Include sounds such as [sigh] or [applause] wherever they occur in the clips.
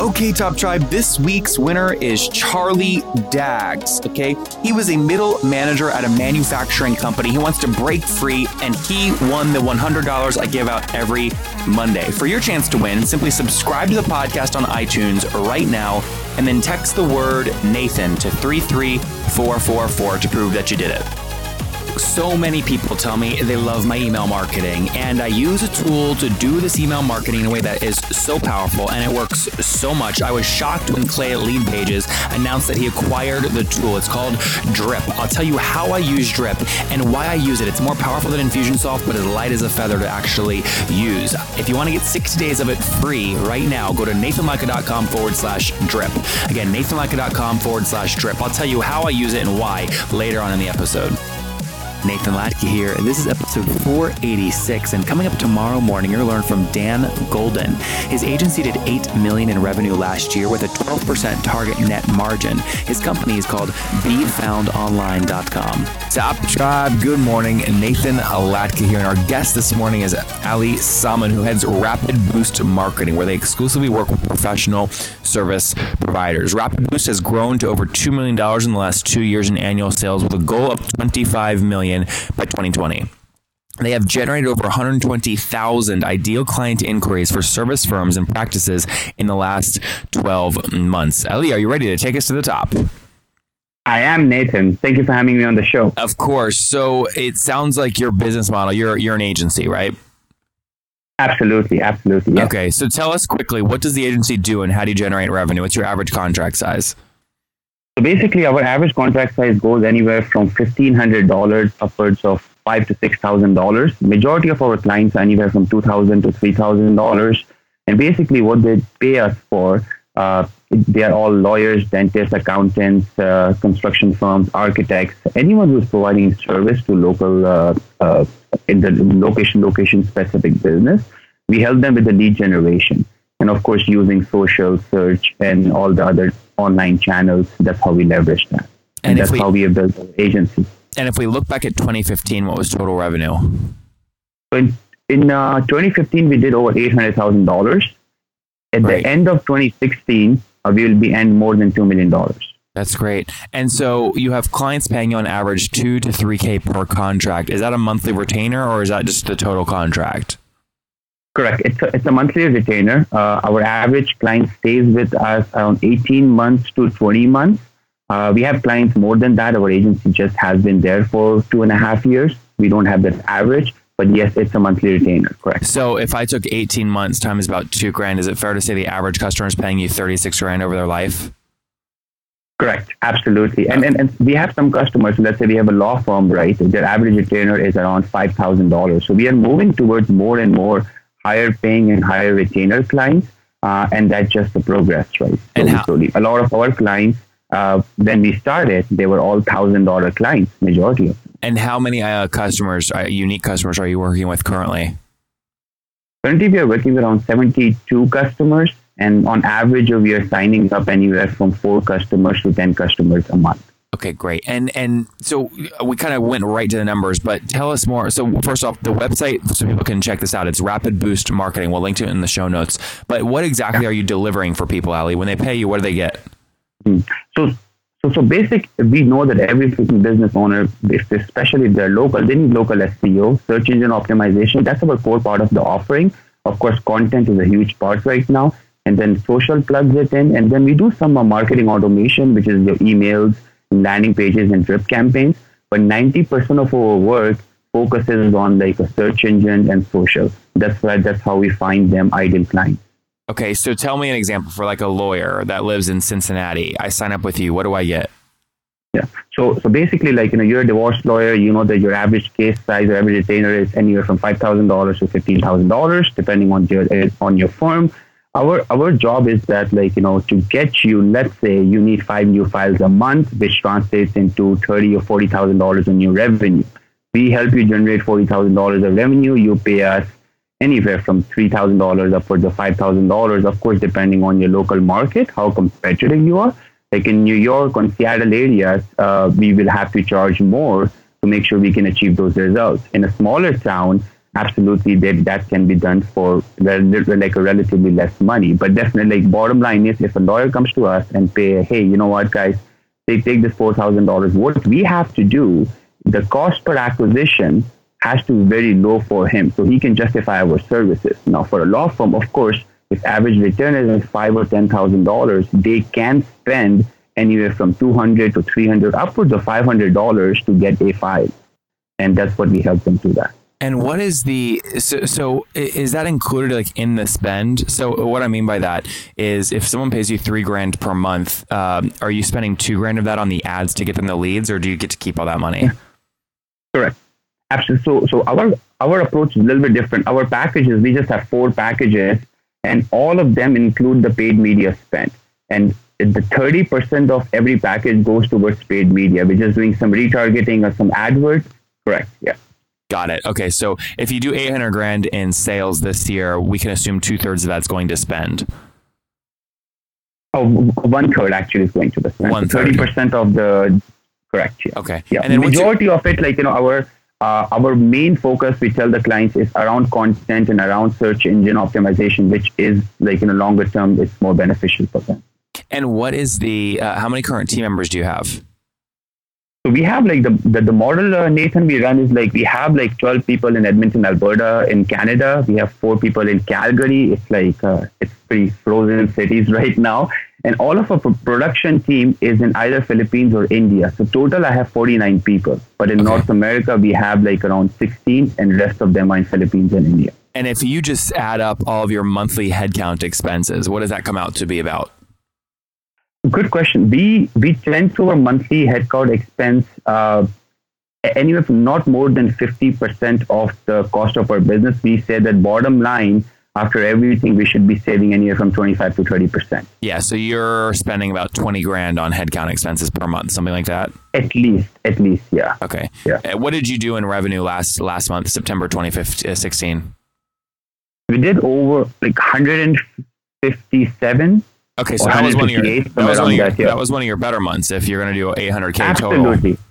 Okay, Top Tribe, this week's winner is Charlie Dags. Okay, he was a middle manager at a manufacturing company. He wants to break free, and he won the $100 I give out every Monday. For your chance to win, simply subscribe to the podcast on iTunes right now and then text the word Nathan to 33444 to prove that you did it. So many people tell me they love my email marketing, and I use a tool to do this email marketing in a way that is so powerful and it works so much. I was shocked when Clay at Lead Pages announced that he acquired the tool. It's called Drip. I'll tell you how I use Drip and why I use it. It's more powerful than Infusionsoft, but as light as a feather to actually use. If you want to get 60 days of it free right now, go to nathanlatka.com forward slash drip. Again, nathanlatka.com forward slash drip. I'll tell you how I use it and why later on in the episode. Nathan Latka here, and this is episode 486. And coming up tomorrow morning, you're learn from Dan Golden. His agency did 8 million in revenue last year with a 12% target net margin. His company is called BeFoundOnline.com. Top Tribe, good morning. Nathan Latka here, and our guest this morning is Ali Salman, who heads Rapid Boost Marketing, where they exclusively work with professional service providers. Rapid Boost has grown to over $2 million in the last two years in annual sales with a goal of $25 million by 2020. They have generated over 120,000 ideal client inquiries for service firms and practices in the last 12 months. Ali, are you ready to take us to the top? I am Nathan. Thank you for having me on the show. Of course. So it sounds like your business model, you're you're an agency, right? Absolutely, absolutely. Yes. Okay. So tell us quickly, what does the agency do and how do you generate revenue? What's your average contract size? Basically, our average contract size goes anywhere from fifteen hundred dollars upwards of five to six thousand dollars. Majority of our clients are anywhere from two thousand to three thousand dollars. And basically, what they pay us for, uh, they are all lawyers, dentists, accountants, uh, construction firms, architects, anyone who is providing service to local uh, uh, in the location location specific business. We help them with the lead generation, and of course, using social search and all the other online channels. That's how we leverage that. And, And that's we- how we have built our agency. And if we look back at 2015, what was total revenue? In, in uh, 2015, we did over $800,000. At Right. the end of 2016, uh, we will be end more than $2 million. That's great. And so you have clients paying you on average two to three K per contract. Is that a monthly retainer or is that just the total contract? Correct. It's a, it's a monthly retainer. Uh, our average client stays with us around 18 months to 20 months. Uh, we have clients more than that. Our agency just has been there for two and a half years. We don't have that average, but yes, it's a monthly retainer. Correct. So if I took 18 months times about two grand, is it fair to say the average customer is paying you 36 grand over their life? Correct. Absolutely. And, and and we have some customers. Let's say we have a law firm, right? Their average retainer is around five thousand dollars. So we are moving towards more and more higher paying and higher retainer clients, uh, and that's just the progress, right? And Slowly, how- slowly. A lot of our clients, uh, when we started, they were all thousand dollar clients, majority of them. And how many uh, customers, uh, unique customers, are you working with currently? Currently, we are working with around seventy-two customers, and on average, we are signing up anywhere from four customers to ten customers a month. Okay, great. And and so we kind of went right to the numbers, but tell us more. So first off, the website so people can check this out. It's Rapid Boost Marketing. We'll link to it in the show notes. But what exactly are you delivering for people, Ali? When they pay you, what do they get? So, so, so basic, we know that every business owner, especially if they're local, they need local SEO, search engine optimization. That's our core part of the offering. Of course, content is a huge part right now. And then social plugs it in. And then we do some uh, marketing automation, which is your emails, landing pages, and drip campaigns. But 90% of our work focuses on like a search engine and social. That's why that's how we find them ideal clients. Okay, so tell me an example for like a lawyer that lives in Cincinnati. I sign up with you. What do I get? Yeah. So so basically, like you know, you're a divorce lawyer. You know that your average case size or average retainer is anywhere from five thousand dollars to fifteen thousand dollars, depending on your eh, on your firm. Our our job is that like you know to get you let's say you need five new files a month which translates into thirty or forty thousand dollars in new revenue. We help you generate forty thousand dollars of revenue. You pay us anywhere from three thousand dollars upwards of five thousand dollars of course depending on your local market how competitive you are. Like in new york or seattle areas uh, we will have to charge more to make sure we can achieve those results. In a smaller town absolutely that that can be done for like a relatively less money. But definitely, like bottom line is, if a lawyer comes to us and pay, hey, you know what, guys, they take this four thousand dollars. What we have to do, the cost per acquisition has to be very low for him, so he can justify our services. Now, for a law firm, of course, if average return is five or ten thousand dollars, they can spend anywhere from two hundred to three hundred, upwards of five hundred dollars to get a file, and that's what we help them do that. And what is the so, so is that included like in the spend? So what I mean by that is if someone pays you three grand per month, um, are you spending two grand of that on the ads to get them the leads, or do you get to keep all that money? Correct. Absolutely. So so our our approach is a little bit different. Our packages we just have four packages, and all of them include the paid media spend. And the 30% of every package goes towards paid media, which is doing some retargeting or some AdWords. Correct. Yeah. Got it. Okay, so if you do 800 grand in sales this year, we can assume two thirds of that's going to spend. Oh, one third actually is going to the spend. One thirty percent of the correct. Yeah. Okay. Yeah. And then majority of it, like you know, our uh, our main focus we tell the clients is around content and around search engine optimization, which is like in a longer term, it's more beneficial for them. And what is the uh, how many current team members do you have? So we have like the, the, the model, uh, Nathan, we run is like we have like 12 people in Edmonton, Alberta, in Canada. We have four people in Calgary. It's like, uh, it's pretty frozen cities [laughs] right now. And all of our production team is in either Philippines or India. So total, I have 49 people. But in okay. North America, we have like around 16 and rest of them are in Philippines and India. And if you just add up all of your monthly headcount expenses, what does that come out to be about? Good question. We we tend to a monthly headcount expense uh, anywhere from not more than fifty percent of the cost of our business. We say that bottom line after everything, we should be saving anywhere from 25 to 30 percent. Yeah, so you're spending about 20 grand on headcount expenses per month, something like that. At least, at least, yeah. Okay. Yeah. Uh, what did you do in revenue last last month, September 2016? Uh, we did over like 157 Okay, so that was one of your that was one of your, that, yeah. that was one of your better months if you're going to do 800k Absolutely. total.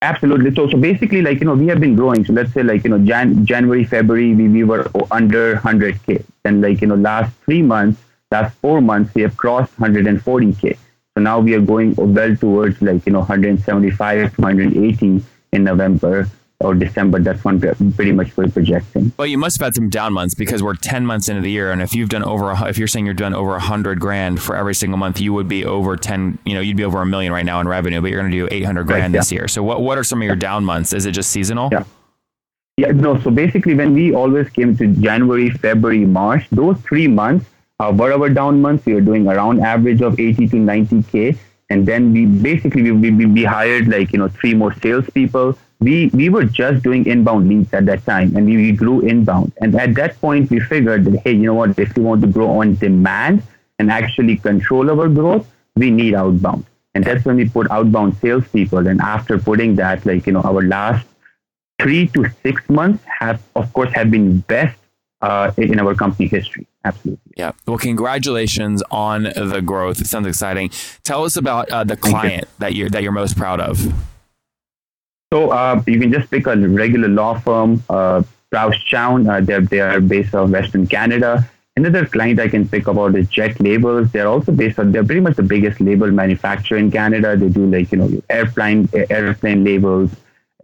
Absolutely. So, so basically, like you know, we have been growing. So let's say, like you know, Jan- January, February, we, we were under 100k, and like you know, last three months, last four months, we have crossed 140k. So now we are going well towards like you know 175, to 180 in November or December. That's one pretty much we're projecting. Well, you must have had some down months because we're 10 months into the year. And if you've done over, if you're saying you're done over a hundred grand for every single month, you would be over 10, you know, you'd be over a million right now in revenue, but you're going to do 800 grand right, this year. So what, what are some of your down months? Is it just seasonal? Yeah. Yeah, no. So basically, when we always came to January, February, March, those three months uh, were our down months. We were doing around average of 80 to 90K. And then we basically, we, we, we hired like, you know, three more salespeople we we were just doing inbound leads at that time and we, we grew inbound and at that point we figured that hey you know what if we want to grow on demand and actually control our growth we need outbound and that's when we put outbound salespeople and after putting that like you know our last three to six months have of course have been best uh, in our company history. Absolutely. Yeah. Well, congratulations on the growth. It sounds exciting. Tell us about uh, the client you. that you're that you're most proud of. So uh, you can just pick a regular law firm, uh, Prowse Chowne. Uh, they're, they are based on Western Canada. Another client I can pick about is Jet Labels. They're also based on, they're pretty much the biggest label manufacturer in Canada. They do like, you know, airplane, airplane labels,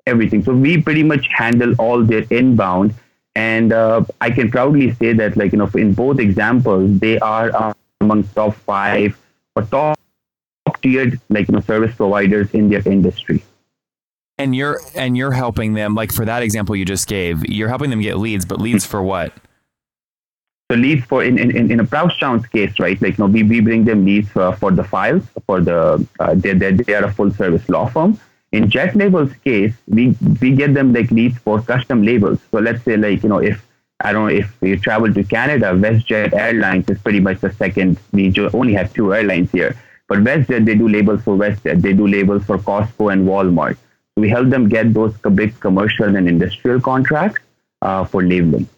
everything. So we pretty much handle all their inbound. And uh, I can proudly say that, like, you know, in both examples, they are among top five or top tiered, like, you know, service providers in their industry and you're and you're helping them like for that example you just gave you're helping them get leads but leads for what the leads for in in, in a Prowse Chowne's case right like you know, we, we bring them leads for, for the files for the uh, they, they, they are a full service law firm in jet labels case we we get them like leads for custom labels so let's say like you know if I don't know if you travel to Canada, WestJet Airlines is pretty much the second. We only have two airlines here. But WestJet, they do labels for WestJet. They do labels for Costco and Walmart. We help them get those big commercial and industrial contracts uh, for labeling.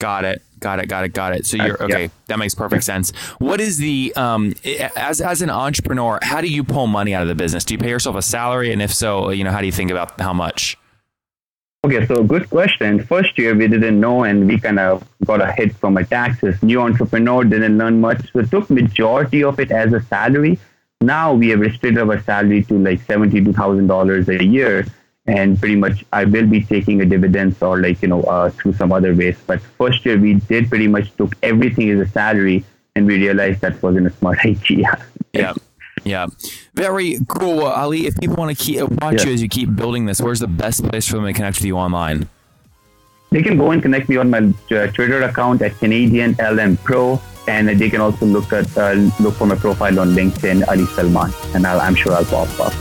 Got it. Got it. Got it. Got it. So you're okay. Yeah. That makes perfect sense. What is the um as as an entrepreneur? How do you pull money out of the business? Do you pay yourself a salary, and if so, you know how do you think about how much? Okay, so good question. First year we didn't know, and we kind of got a hit from our taxes. New entrepreneur didn't learn much, so took majority of it as a salary. Now we have restricted our salary to like seventy-two thousand dollars a year, and pretty much I will be taking a dividends or like you know uh, through some other ways. But first year we did pretty much took everything as a salary, and we realized that wasn't a smart [laughs] idea. yeah. Yeah, very cool, Ali. If people want to keep watch yeah. you as you keep building this, where's the best place for them to connect with you online? They can go and connect me on my uh, Twitter account at Canadian LM Pro, and they can also look at uh, look for my profile on LinkedIn, Ali Salman, and i am sure I'll pop up.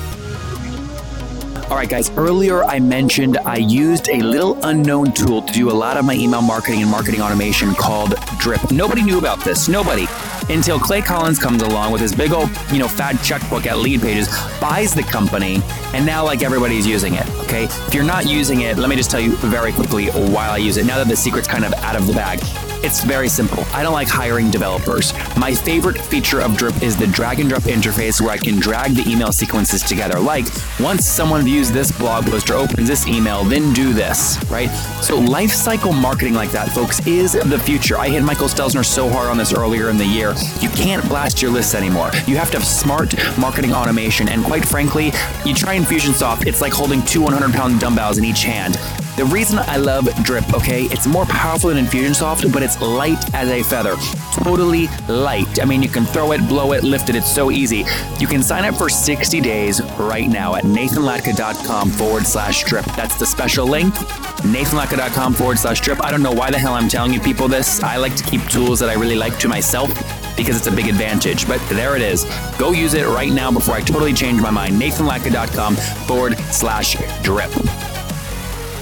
All right, guys, earlier I mentioned I used a little unknown tool to do a lot of my email marketing and marketing automation called Drip. Nobody knew about this. Nobody. Until Clay Collins comes along with his big old, you know, fat checkbook at Leadpages, buys the company, and now like everybody's using it. Okay. If you're not using it, let me just tell you very quickly while I use it. Now that the secret's kind of out of the bag. It's very simple. I don't like hiring developers. My favorite feature of Drip is the drag and drop interface where I can drag the email sequences together. Like, once someone views this blog post or opens this email, then do this, right? So, lifecycle marketing like that, folks, is the future. I hit Michael Stelzner so hard on this earlier in the year. You can't blast your lists anymore. You have to have smart marketing automation. And quite frankly, you try Infusionsoft, it's like holding two 100 pound dumbbells in each hand. The reason I love Drip, okay, it's more powerful than Infusionsoft, but it's light as a feather. Totally light. I mean, you can throw it, blow it, lift it. It's so easy. You can sign up for 60 days right now at nathanlatka.com forward slash drip. That's the special link. nathanlatka.com forward slash drip. I don't know why the hell I'm telling you people this. I like to keep tools that I really like to myself because it's a big advantage. But there it is. Go use it right now before I totally change my mind. nathanlatka.com forward slash drip.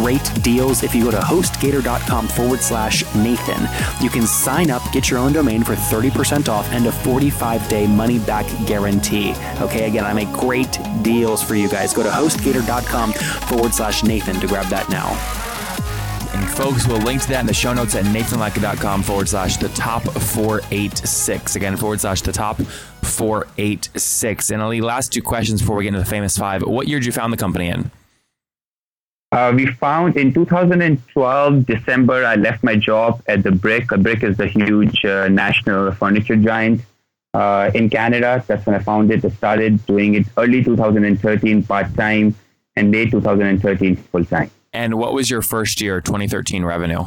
great deals. If you go to hostgator.com forward slash Nathan, you can sign up, get your own domain for 30% off and a 45 day money back guarantee. Okay, again, I make great deals for you guys. Go to hostgator.com forward slash Nathan to grab that now. And folks, we'll link to that in the show notes at nathanlatka.com forward slash the top 486. Again, forward slash the top 486. And Ali, last two questions before we get into the famous five. What year did you found the company in? Uh, we found in 2012 December. I left my job at the Brick. A Brick is the huge uh, national furniture giant uh, in Canada. That's when I found it. I started doing it early 2013 part time and late 2013 full time. And what was your first year 2013 revenue?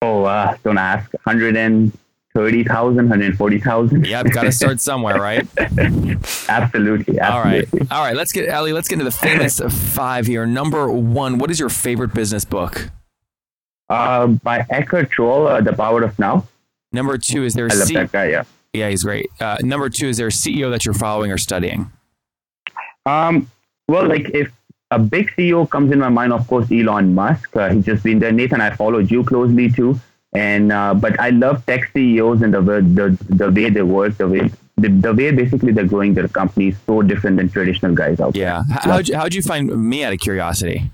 Oh, uh, don't ask. 100 30,000, 140,000. Yep, got to start somewhere, right? absolutely, [laughs] absolutely. All right. All right, let's get Ali, let's get into the famous five here. Number 1, what is your favorite business book? Uh, by Eckhart Tolle, uh, The Power of Now. Number 2 is there I love C- that guy, yeah. Yeah, he's great. Uh, number 2 is there a CEO that you're following or studying? Um, well, like if a big CEO comes in my mind, of course, Elon Musk. Uh, he's just been there. Nathan, I followed you closely too. And uh, but I love tech CEOs and the the the way they work, the way the, the way basically they're growing their company is so different than traditional guys out yeah. there. Yeah. How'd you, how'd you find me out of curiosity?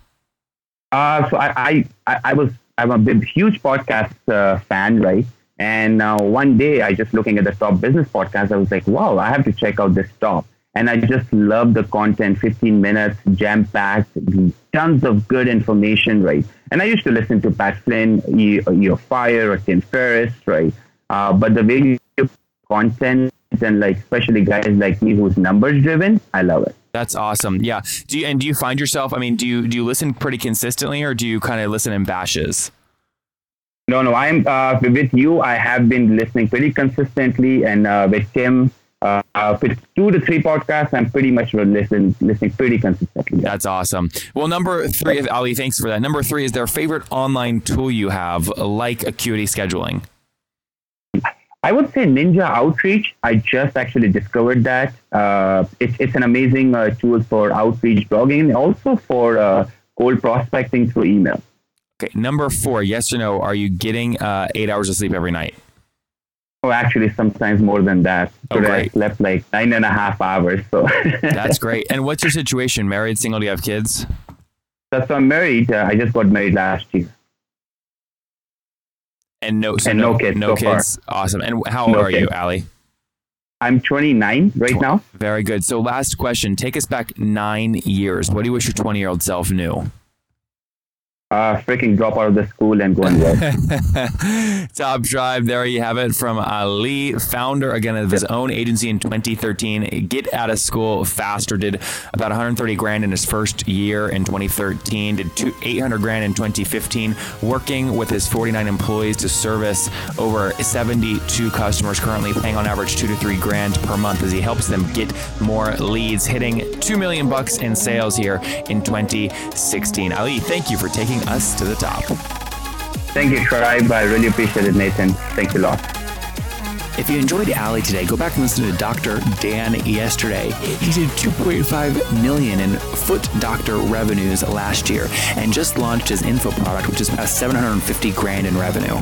Uh, so I, I, I was I'm a big, huge podcast uh, fan, right? And uh, one day I just looking at the top business podcast, I was like, wow, I have to check out this top. And I just love the content, 15 minutes, jam packed, tons of good information, right? And I used to listen to Pat Flynn, You're Fire, or Tim Ferriss, right? Uh, but the way you content and like especially guys like me who's numbers driven, I love it. That's awesome. Yeah. Do you and do you find yourself? I mean, do you do you listen pretty consistently, or do you kind of listen in bashes? No, no, I'm uh, with you. I have been listening pretty consistently, and uh, with Tim, uh, uh, with two to three podcasts, I'm pretty much listening, listening pretty consistently. That's awesome. Well, number three, Ali, thanks for that. Number three is their favorite online tool you have, like Acuity Scheduling. I would say Ninja Outreach. I just actually discovered that. Uh, it's, it's an amazing uh, tool for outreach blogging and also for uh, cold prospecting through email. Okay, number four, yes or no, are you getting uh, eight hours of sleep every night? Oh, actually, sometimes more than that. Oh, I slept like nine and a half hours. So [laughs] that's great. And what's your situation? Married, single? Do you have kids? So, so I'm married. Uh, I just got married last year. And no, so and no, no kids. No so kids. Far. Awesome. And how old no are kids. you, Ali? I'm 29 right now. Very good. So, last question. Take us back nine years. What do you wish your 20 year old self knew? Uh, freaking drop out of the school and go and work. [laughs] Top Tribe. there you have it from Ali, founder again of his own agency in 2013. Get out of school faster, did about 130 grand in his first year in 2013, did two, 800 grand in 2015, working with his 49 employees to service over 72 customers, currently paying on average two to three grand per month as he helps them get more leads, hitting two million bucks in sales here in 2016. Ali, thank you for taking us to the top. Thank you, Tribe. I really appreciate it, Nathan. Thanks a lot. If you enjoyed Ali today, go back and listen to Dr. Dan yesterday. He did 2.5 million in foot doctor revenues last year and just launched his info product, which is past 750 grand in revenue.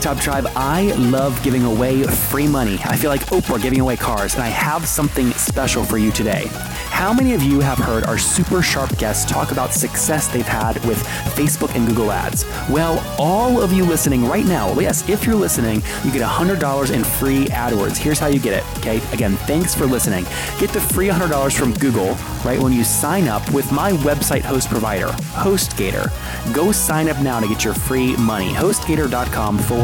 Top Tribe, I love giving away free money. I feel like Oprah giving away cars, and I have something special for you today. How many of you have heard our super sharp guests talk about success they've had with Facebook and Google Ads? Well, all of you listening right now, yes, if you're listening, you get $100 in free AdWords. Here's how you get it, okay? Again, thanks for listening. Get the free $100 from Google, right, when you sign up with my website host provider, HostGator. Go sign up now to get your free money. HostGator.com forward